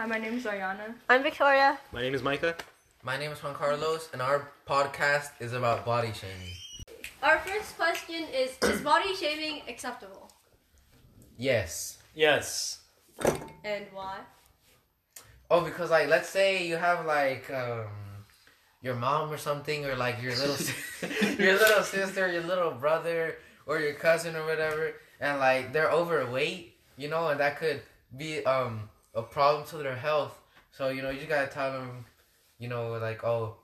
Hi, my name is Ariana. I'm Victoria. My name is Micah. My name is Juan Carlos, and our podcast is about body shaming. Our first question is Is body shaming acceptable? Yes. Yes. And why? Oh, because like, let's say you have like um, your mom or something, or like your little si- your little sister, your little brother, or your cousin or whatever, and like they're overweight, you know, and that could be um a problem to their health. So you know, you just gotta tell them, you know, like oh.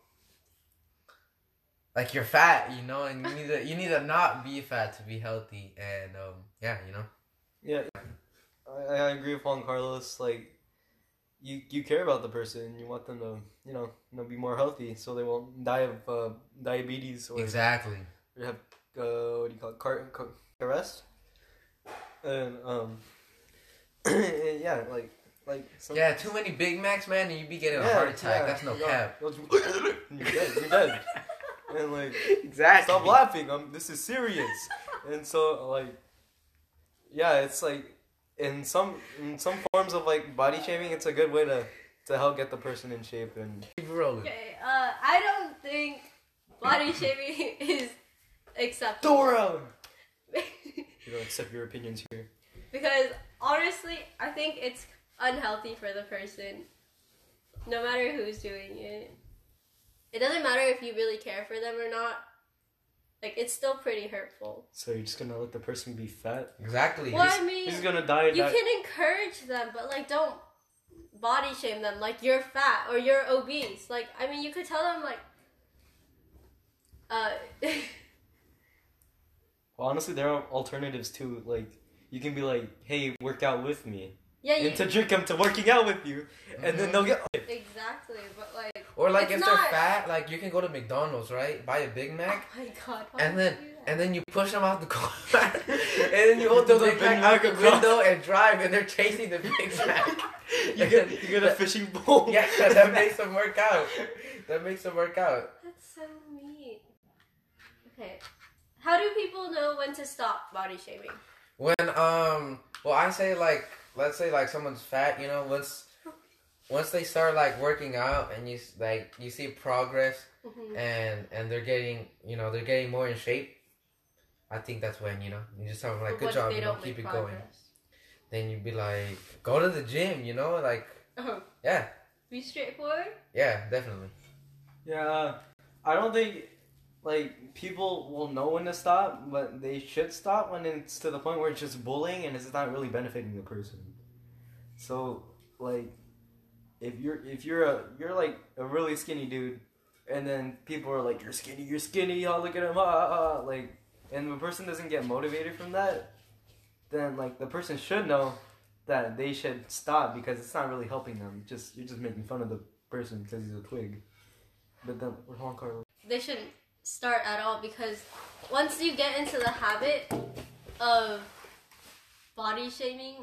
Like you're fat, you know, and you need to you need to not be fat to be healthy, and um, yeah, you know. Yeah. I, I agree with Juan Carlos. Like, you you care about the person. You want them to, you know, you know be more healthy, so they won't die of uh, diabetes or, Exactly. or have uh, what do you call it, car, car arrest. And um, yeah, like like some, Yeah, too many Big Macs, man, and you'd be getting a heart attack. yeah. That's no You know, cap. you'll just- You're dead. You're dead. And like, Exactly. stop laughing. I'm. This is serious. And so like, yeah, it's like in some in some forms of like body shaming, it's a good way to to help get the person in shape and Keep it rolling. Okay, uh, I don't think body shaming is acceptable. Dora. You don't accept your opinions here. because honestly, I think it's unhealthy for the person, no matter who's doing it. It doesn't matter if you really care for them or not. Like, it's still pretty hurtful. So you're just gonna let the person be fat? Exactly. Well, I mean, He's gonna die. you die- can encourage them, but like, don't body shame them. Like, you're fat or you're obese. Like, I mean, you could tell them like, uh, Well, honestly, there are alternatives too. Like you can be like, "Hey, work out with me," yeah, you and to trick them to working out with you, and then they'll get. exactly. But like, Or like if not- they're fat, like you can go to McDonald's, right? Buy a Big Mac. oh Mac, my god, and then you do that? and then you push them out the car, and then you hold the the Big Big Mac out the window and drive, and they're chasing the Big Mac. You get you get a fishing pole. yeah, that makes them work out. That makes them work out. That's so neat. Okay. How do people know when to stop body shaming? When um, well, I say like, let's say like someone's fat, you know, once once they start like working out and you like you see progress Mhm. and and they're getting you know they're getting more in shape. I think that's when you know you just tell them like But good job, you know, keep it make going. Then you'd be like, go to the gym, you know, like Oh, yeah, be straightforward. yeah, definitely. Yeah, I don't think like people will know when to stop, but they should stop when it's to the point where it's just bullying and it's not really benefiting the person. So like, if you're if you're a you're like a really skinny dude, and then people are like you're skinny, you're skinny, oh look at him, ah, ah, ah," like, and the person doesn't get motivated from that, then like the person should know that they should stop because it's not really helping them. Just you're just making fun of the person because he's a twig. But then we're Juan Carlos. They shouldn't start at all because once you get into the habit of body shaming,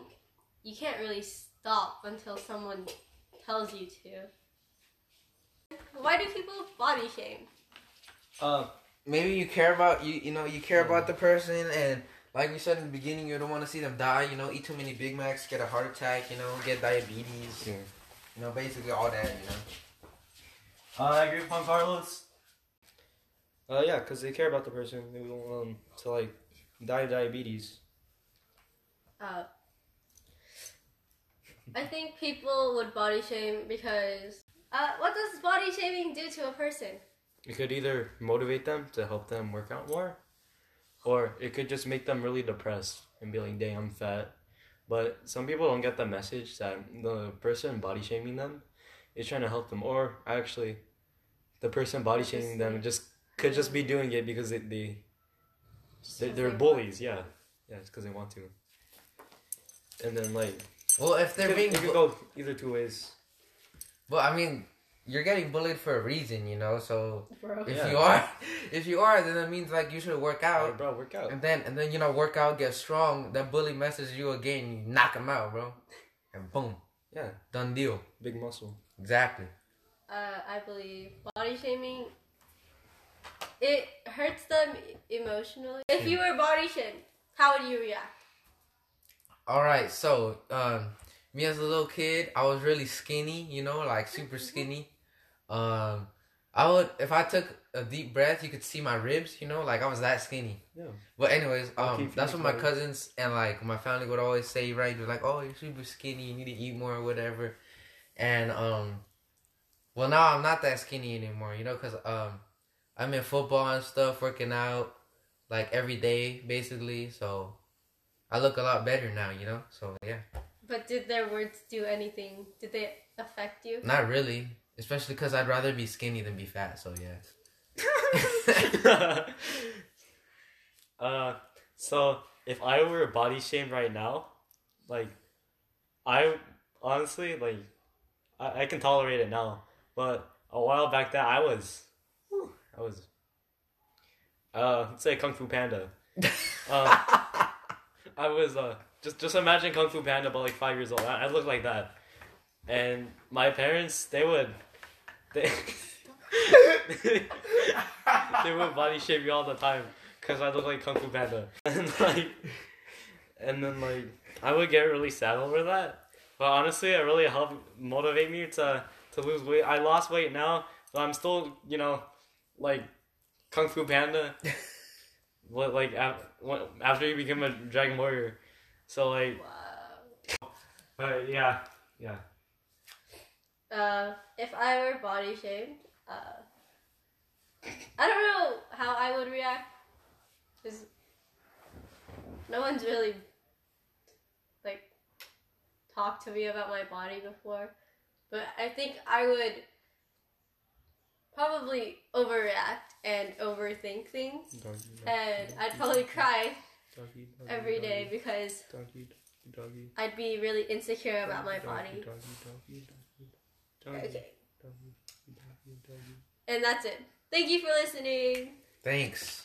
you can't really stop until someone tells you to. Why do people body shame? Uh, Maybe you care about you you know you care about the person and like we said in the beginning, you don't want to see them die. You know, eat too many Big Macs, get a heart attack. You know, get diabetes. Yeah. You know, basically all that. You know. I agree with Juan Carlos. Uh, yeah, because they care about the person. They don't want them to like die of diabetes. Uh, I think people would body shame because uh, what does body shaming do to a person? It could either motivate them to help them work out more, or it could just make them really depressed and be like, "Damn, I'm fat." But some people don't get the message that the person body shaming them is trying to help them, or actually, the person body shaming them just could just be doing it because they, they they're, they're bullies. Yeah, yeah, it's because they want to. And then like Well, if they're could, being, it could bu- go either two ways. well, I mean, you're getting bullied for a reason, you know. So Bro. if Yeah. you are, if you are, then that means like you should work Alright, out, bro, work out. and then and then you know work out, get strong. That bully messes you again, you knock him out, bro, and boom, Yeah, done deal. big muscle. Exactly. Uh, I believe body shaming it hurts them emotionally. If you were body shamed, how would you react? All right, so um, me as a little kid, I was really skinny, you know, like super skinny. Um, I would if I took a deep breath, you could see my ribs, you know, like I was that skinny. Yeah. But anyways, I'll um, that's what my cousins and like my family would always say, right? They're like, "Oh, you're super skinny. You need to eat more, or whatever." And um, well, now I'm not that skinny anymore, you know, cause um, I'm in football and stuff, working out like every day, basically. So I look a lot better now, you know. So yeah, But did their words do anything? Did they affect you? not really, especially cause I'd rather be skinny than be fat. So yeah. uh, so if I were body shamed right now, like, I honestly like, I, I can tolerate it now, but a while back that I was, whew, I was, uh, let's say Kung Fu Panda. Um, I was uh, just just imagine Kung Fu Panda, but like five years old. I, I look like that, and my parents they would, they. they would body shape me all the time because I look like Kung Fu Panda, and like, and then like I would get really sad over that. But honestly, it really helped motivate me to to lose weight. I lost weight now, but I'm still you know like Kung Fu Panda. What like af- after you become a Dragon Warrior, so like, Wow. but yeah, yeah. Uh, if I were body shamed, uh, I don't know how I would react. Cause no one's really like talked to me about my body before, but I think I would probably overreact and overthink things, and I'd probably cry every day because I'd be really insecure about my body. Okay, and that's it. Thank you for listening. Thanks.